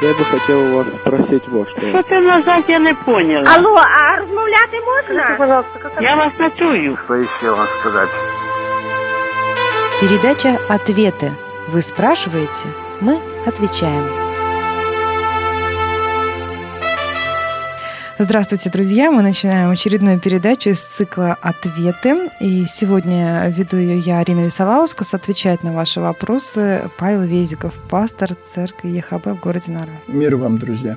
Я бы хотел у вас спросить вот что. Що ти назад, я не поняла. Алло, а розмовляти можна? Пожалуйста, Я вас не чую. Что еще вам сказать? Передача «Ответы». Вы спрашиваете, мы отвечаем. Здравствуйте, друзья! Мы начинаем очередную передачу из цикла «Ответы». И сегодня веду ее я, Арина Висолаускас. Отвечает на ваши вопросы Павел Везиков, пастор церкви ЕХБ в городе Нарва. Мир вам, друзья.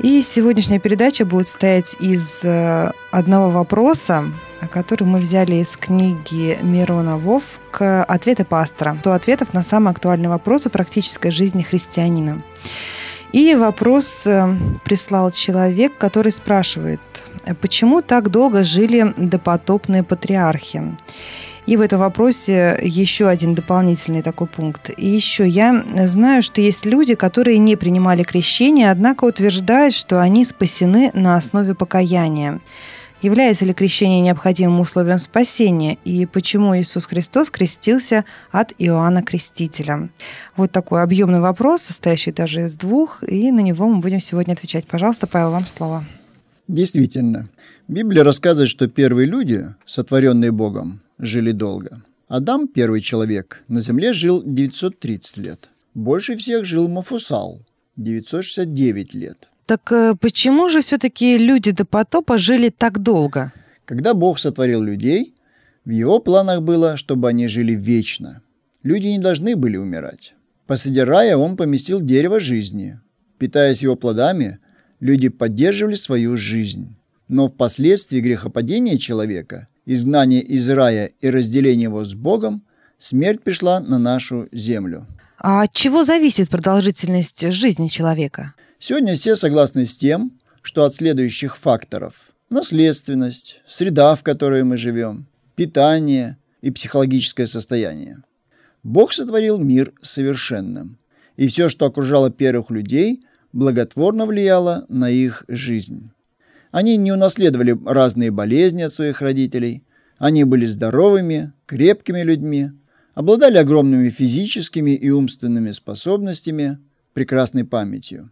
И сегодняшняя передача будет состоять из э, одного вопроса, который мы взяли из книги Мирона Вовк «Ответы пастора». То ответов на самые актуальные вопросы практической жизни христианина. И вопрос э, прислал человек, который спрашивает, почему так долго жили допотопные патриархи? И в этом вопросе еще один дополнительный такой пункт. И еще я знаю, что есть люди, которые не принимали крещение, однако утверждают, что они спасены на основе покаяния. Является ли крещение необходимым условием спасения и почему Иисус Христос крестился от Иоанна Крестителя? Вот такой объемный вопрос, состоящий даже из двух, и на него мы будем сегодня отвечать. Пожалуйста, Павел, вам слово. Действительно, Библия рассказывает, что первые люди, сотворенные Богом, жили долго. Адам, первый человек, на земле жил 930 лет. Больше всех жил Мафусал, 969 лет. Так э, почему же все-таки люди до потопа жили так долго? Когда Бог сотворил людей, в его планах было, чтобы они жили вечно. Люди не должны были умирать. Посреди рая он поместил дерево жизни. Питаясь его плодами, люди поддерживали свою жизнь. Но впоследствии грехопадения человека, изгнания из рая и разделения его с Богом, смерть пришла на нашу землю. А от чего зависит продолжительность жизни человека? Сегодня все согласны с тем, что от следующих факторов – наследственность, среда, в которой мы живем, питание и психологическое состояние. Бог сотворил мир совершенным, и все, что окружало первых людей, благотворно влияло на их жизнь. Они не унаследовали разные болезни от своих родителей, они были здоровыми, крепкими людьми, обладали огромными физическими и умственными способностями, прекрасной памятью.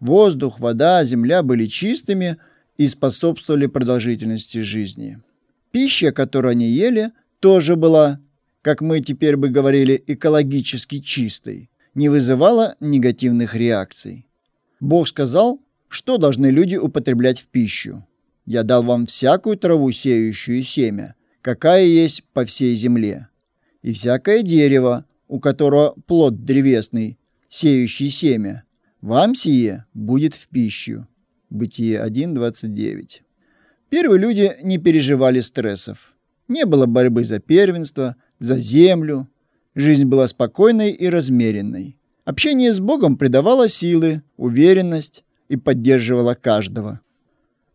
Воздух, вода, земля были чистыми и способствовали продолжительности жизни. Пища, которую они ели, тоже была, как мы теперь бы говорили, экологически чистой, не вызывала негативных реакций. Бог сказал, что должны люди употреблять в пищу. «Я дал вам всякую траву, сеющую семя, какая есть по всей земле, и всякое дерево, у которого плод древесный, сеющий семя, вам сие будет в пищу. Бытие 1.29. Первые люди не переживали стрессов. Не было борьбы за первенство, за землю. Жизнь была спокойной и размеренной. Общение с Богом придавало силы, уверенность и поддерживало каждого.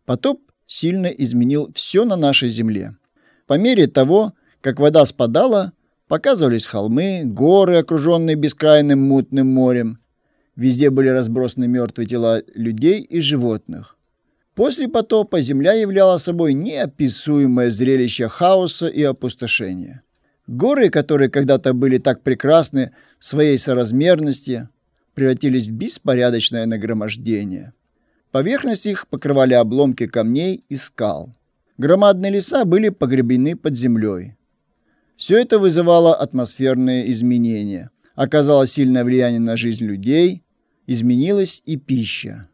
Потоп сильно изменил все на нашей земле. По мере того, как вода спадала, показывались холмы, горы, окруженные бескрайным мутным морем – Везде были разбросаны мертвые тела людей и животных. После потопа земля являла собой неописуемое зрелище хаоса и опустошения. Горы, которые когда-то были так прекрасны в своей соразмерности, превратились в беспорядочное нагромождение. Поверхность их покрывали обломки камней и скал. Громадные леса были погребены под землей. Все это вызывало атмосферные изменения, оказало сильное влияние на жизнь людей, изменилась и пища.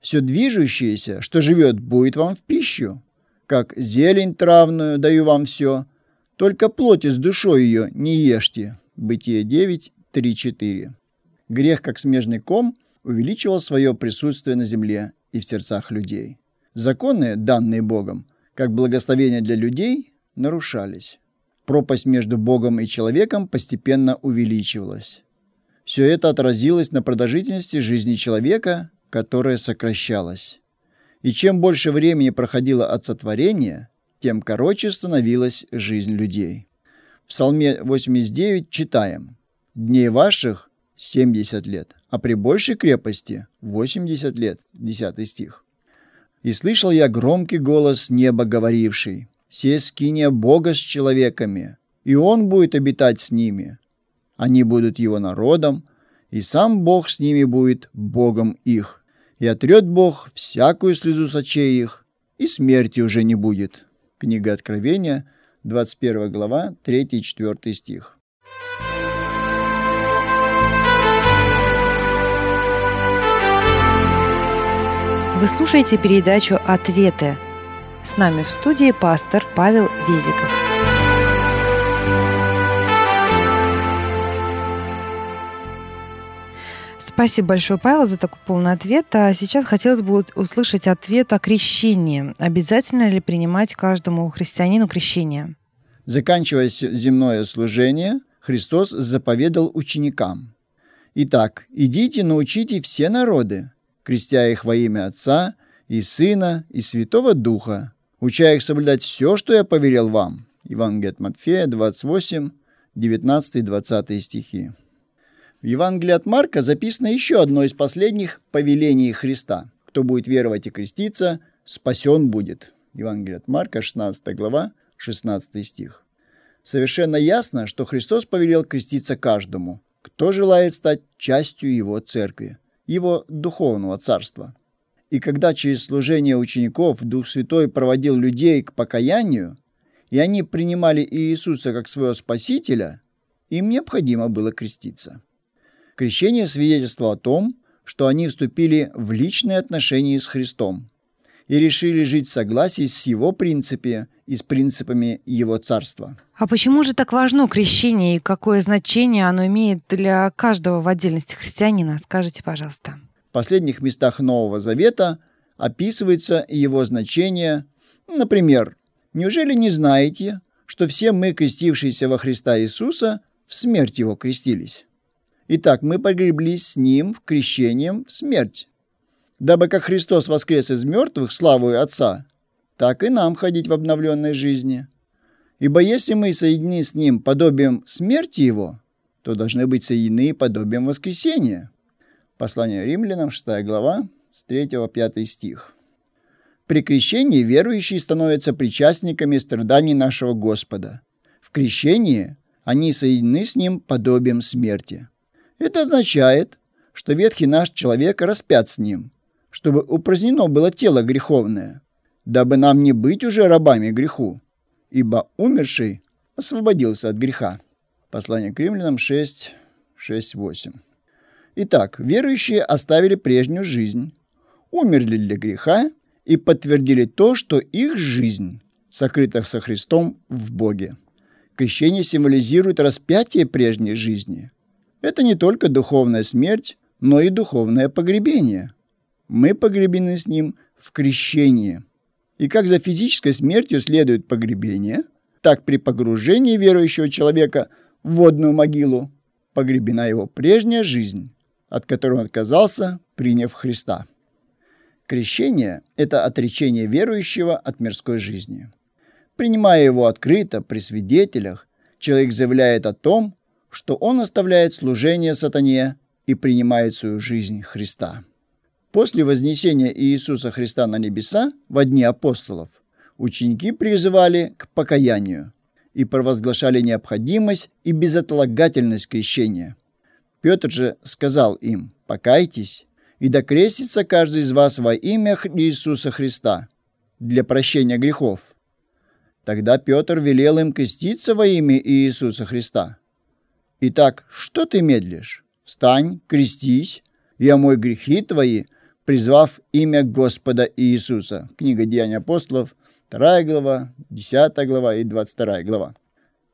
Все движущееся, что живет, будет вам в пищу. Как зелень травную даю вам все, только плоти с душой ее не ешьте. Бытие 9, 3, 4. Грех, как смежный ком, увеличивал свое присутствие на земле и в сердцах людей. Законы, данные Богом, как благословение для людей, нарушались. Пропасть между Богом и человеком постепенно увеличивалась. Все это отразилось на продолжительности жизни человека, которая сокращалась. И чем больше времени проходило от сотворения, тем короче становилась жизнь людей. В Псалме 89 читаем «Дней ваших 70 лет, а при большей крепости 80 лет». 10 стих. «И слышал я громкий голос неба, говоривший, «Се скиния Бога с человеками, и Он будет обитать с ними, они будут его народом, и сам Бог с ними будет Богом их. И отрет Бог всякую слезу с очей их, и смерти уже не будет». Книга Откровения, 21 глава, 3 и 4 стих. Вы слушаете передачу «Ответы». С нами в студии пастор Павел Везиков. Спасибо большое, Павел, за такой полный ответ. А сейчас хотелось бы услышать ответ о крещении. Обязательно ли принимать каждому христианину крещение? Заканчивая земное служение, Христос заповедал ученикам. «Итак, идите, научите все народы, крестя их во имя Отца и Сына и Святого Духа, уча их соблюдать все, что я повелел вам». Евангелие от Матфея 28, 19-20 стихи. В Евангелии от Марка записано еще одно из последних повелений Христа. Кто будет веровать и креститься, спасен будет. Евангелие от Марка, 16 глава, 16 стих. Совершенно ясно, что Христос повелел креститься каждому, кто желает стать частью Его церкви, Его духовного царства. И когда через служение учеников Дух Святой проводил людей к покаянию, и они принимали Иисуса как своего Спасителя, им необходимо было креститься. Крещение свидетельствовало о том, что они вступили в личные отношения с Христом и решили жить в согласии с Его принципами и с принципами Его Царства. А почему же так важно крещение и какое значение оно имеет для каждого в отдельности христианина? Скажите, пожалуйста. В последних местах Нового Завета описывается его значение. Например, «Неужели не знаете, что все мы, крестившиеся во Христа Иисуса, в смерть Его крестились?» Итак, мы погреблись с Ним в крещением в смерть, дабы как Христос воскрес из мертвых славу Отца, так и нам ходить в обновленной жизни. Ибо если мы соединены с Ним подобием смерти Его, то должны быть соединены подобием воскресения. Послание римлянам, 6 глава, с 3 по 5 стих. При крещении верующие становятся причастниками страданий нашего Господа. В крещении они соединены с Ним подобием смерти. Это означает, что ветхий наш человек распят с ним, чтобы упразднено было тело греховное, дабы нам не быть уже рабами греху, ибо умерший освободился от греха. Послание к римлянам 6, 6, 8. Итак, верующие оставили прежнюю жизнь, умерли для греха и подтвердили то, что их жизнь сокрыта со Христом в Боге. Крещение символизирует распятие прежней жизни, это не только духовная смерть, но и духовное погребение. Мы погребены с ним в крещении. И как за физической смертью следует погребение, так при погружении верующего человека в водную могилу погребена его прежняя жизнь, от которой он отказался, приняв Христа. Крещение – это отречение верующего от мирской жизни. Принимая его открыто, при свидетелях, человек заявляет о том, что он оставляет служение сатане и принимает свою жизнь Христа. После вознесения Иисуса Христа на небеса в дни апостолов ученики призывали к покаянию и провозглашали необходимость и безотлагательность крещения. Петр же сказал им «Покайтесь, и докрестится каждый из вас во имя Иисуса Христа для прощения грехов». Тогда Петр велел им креститься во имя Иисуса Христа – Итак, что ты медлишь? Встань, крестись, и омой грехи твои, призвав имя Господа Иисуса. Книга Деяний апостолов, 2 глава, 10 глава и 22 глава.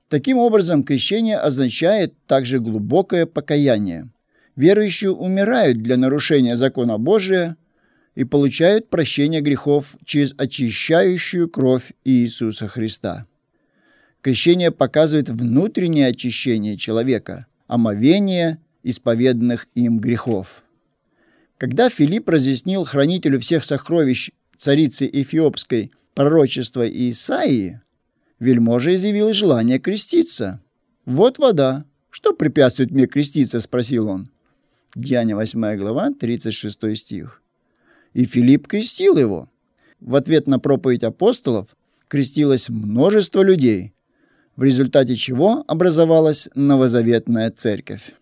Таким образом, крещение означает также глубокое покаяние. Верующие умирают для нарушения закона Божия и получают прощение грехов через очищающую кровь Иисуса Христа. Крещение показывает внутреннее очищение человека, омовение исповеданных им грехов. Когда Филипп разъяснил хранителю всех сокровищ царицы Эфиопской пророчество Исаии, вельможа изъявил желание креститься. «Вот вода. Что препятствует мне креститься?» – спросил он. Деяние 8 глава, 36 стих. И Филипп крестил его. В ответ на проповедь апостолов крестилось множество людей, в результате чего образовалась новозаветная церковь.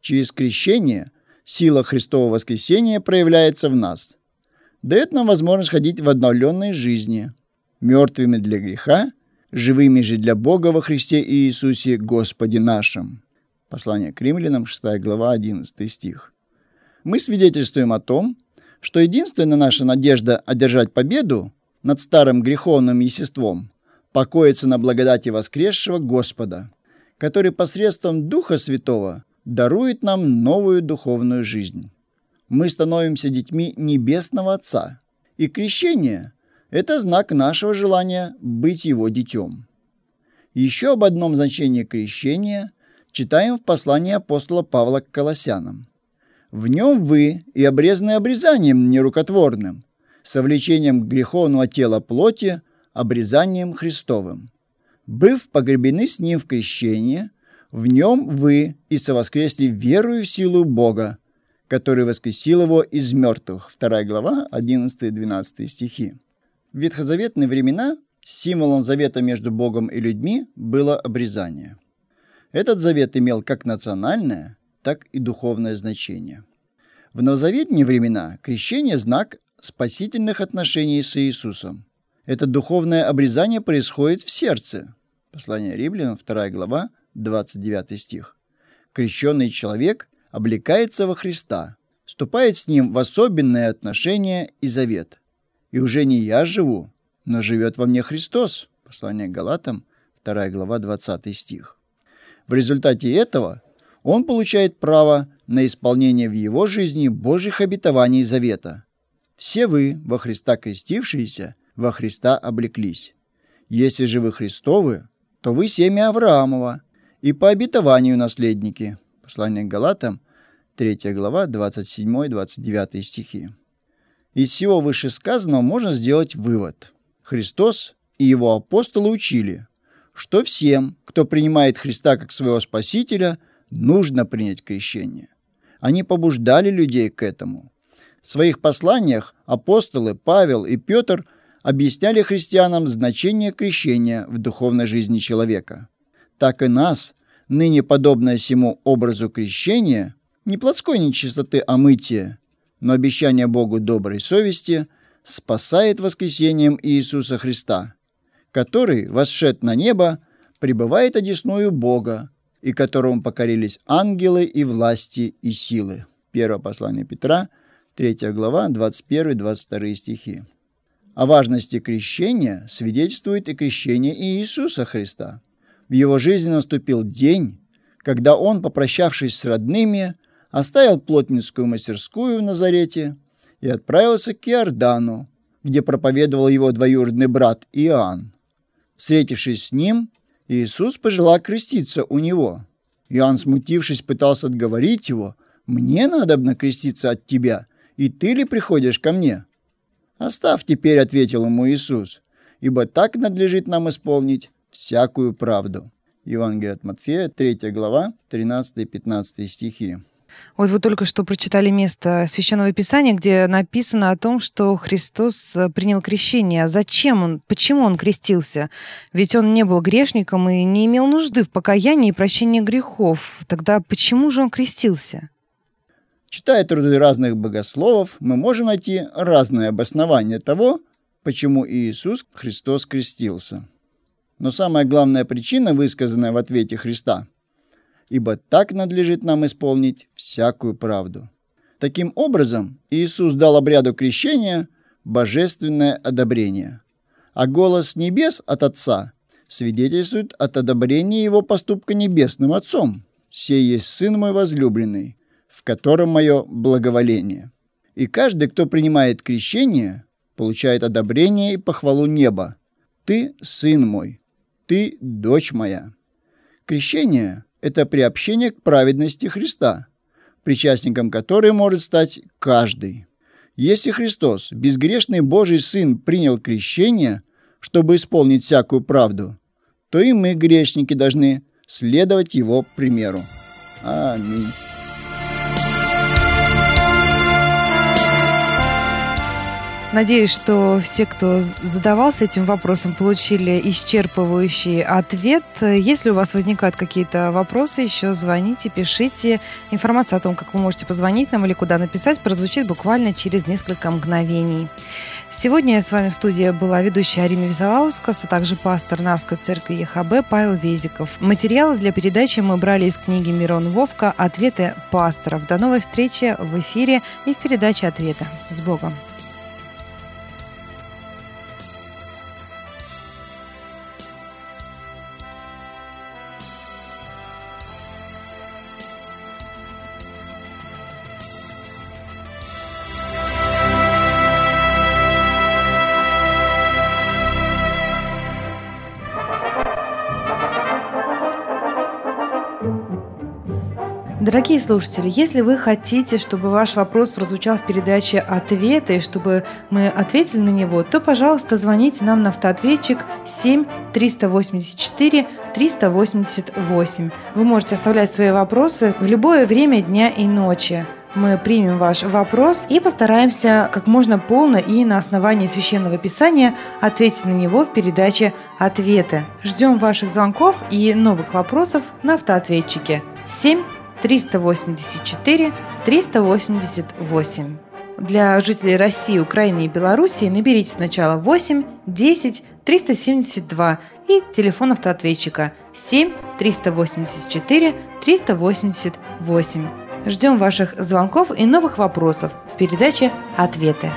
Через крещение сила Христового воскресения проявляется в нас. Дает нам возможность ходить в обновленной жизни, мертвыми для греха, живыми же для Бога во Христе Иисусе Господе нашим. Послание к римлянам, 6 глава, 11 стих. Мы свидетельствуем о том, что единственная наша надежда одержать победу над старым греховным естеством покоится на благодати воскресшего Господа, который посредством Духа Святого дарует нам новую духовную жизнь. Мы становимся детьми Небесного Отца, и крещение – это знак нашего желания быть Его детем. Еще об одном значении крещения читаем в послании апостола Павла к Колоссянам. «В нем вы и обрезаны обрезанием нерукотворным, совлечением греховного тела плоти, обрезанием Христовым. Быв погребены с Ним в крещении – в нем вы и совоскресли верую в силу Бога, который воскресил его из мертвых. 2 глава, 11-12 стихи. В ветхозаветные времена символом завета между Богом и людьми было обрезание. Этот завет имел как национальное, так и духовное значение. В новозаветные времена крещение – знак спасительных отношений с Иисусом. Это духовное обрезание происходит в сердце. Послание Римлянам, 2 глава, 29 стих. Крещенный человек облекается во Христа, вступает с ним в особенные отношения и завет. И уже не я живу, но живет во мне Христос. Послание к Галатам, 2 глава, 20 стих. В результате этого он получает право на исполнение в его жизни Божьих обетований завета. Все вы, во Христа крестившиеся, во Христа облеклись. Если же вы Христовы, то вы семя Авраамова, и по обетованию наследники. Послание к Галатам, 3 глава, 27-29 стихи. Из всего вышесказанного можно сделать вывод. Христос и его апостолы учили, что всем, кто принимает Христа как своего Спасителя, нужно принять крещение. Они побуждали людей к этому. В своих посланиях апостолы Павел и Петр объясняли христианам значение крещения в духовной жизни человека так и нас, ныне подобное всему образу крещения, не плотской нечистоты, мытия, но обещание Богу доброй совести спасает воскресением Иисуса Христа, который, восшед на небо, пребывает одесную Бога, и которому покорились ангелы и власти и силы. Первое послание Петра, 3 глава, 21-22 стихи. О важности крещения свидетельствует и крещение Иисуса Христа – в его жизни наступил день, когда он, попрощавшись с родными, оставил плотницкую мастерскую в Назарете и отправился к Иордану, где проповедовал его двоюродный брат Иоанн. Встретившись с ним, Иисус пожелал креститься у него. Иоанн, смутившись, пытался отговорить его, «Мне надо креститься от тебя, и ты ли приходишь ко мне?» «Оставь теперь», — ответил ему Иисус, «ибо так надлежит нам исполнить всякую правду». Евангелие от Матфея, 3 глава, 13-15 стихи. Вот вы только что прочитали место Священного Писания, где написано о том, что Христос э, принял крещение. А зачем он, почему он крестился? Ведь он не был грешником и не имел нужды в покаянии и прощении грехов. Тогда почему же он крестился? Читая труды разных богословов, мы можем найти разные обоснования того, почему Иисус Христос крестился. Но самая главная причина, высказанная в ответе Христа, «Ибо так надлежит нам исполнить всякую правду». Таким образом, Иисус дал обряду крещения божественное одобрение, а голос небес от Отца свидетельствует от одобрения его поступка небесным Отцом. «Сей есть Сын мой возлюбленный, в котором мое благоволение». И каждый, кто принимает крещение, получает одобрение и похвалу неба. «Ты, Сын мой, ты дочь моя». Крещение – это приобщение к праведности Христа, причастником которой может стать каждый. Если Христос, безгрешный Божий Сын, принял крещение, чтобы исполнить всякую правду, то и мы, грешники, должны следовать Его примеру. Аминь. Надеюсь, что все, кто задавался этим вопросом, получили исчерпывающий ответ. Если у вас возникают какие-то вопросы, еще звоните, пишите. Информация о том, как вы можете позвонить нам или куда написать, прозвучит буквально через несколько мгновений. Сегодня с вами в студии была ведущая Арина Висолаускас, а также пастор Нарской церкви ЕХБ Павел Везиков. Материалы для передачи мы брали из книги Мирон Вовка «Ответы пасторов». До новой встречи в эфире и в передаче «Ответа». С Богом! Дорогие слушатели, если вы хотите, чтобы ваш вопрос прозвучал в передаче «Ответы», чтобы мы ответили на него, то, пожалуйста, звоните нам на автоответчик 7 384 388. Вы можете оставлять свои вопросы в любое время дня и ночи. Мы примем ваш вопрос и постараемся как можно полно и на основании священного писания ответить на него в передаче «Ответы». Ждем ваших звонков и новых вопросов на автоответчике 7 384 388. Для жителей России, Украины и Белоруссии наберите сначала 8 10 372 и телефон автоответчика 7 384 388. Ждем ваших звонков и новых вопросов в передаче «Ответы».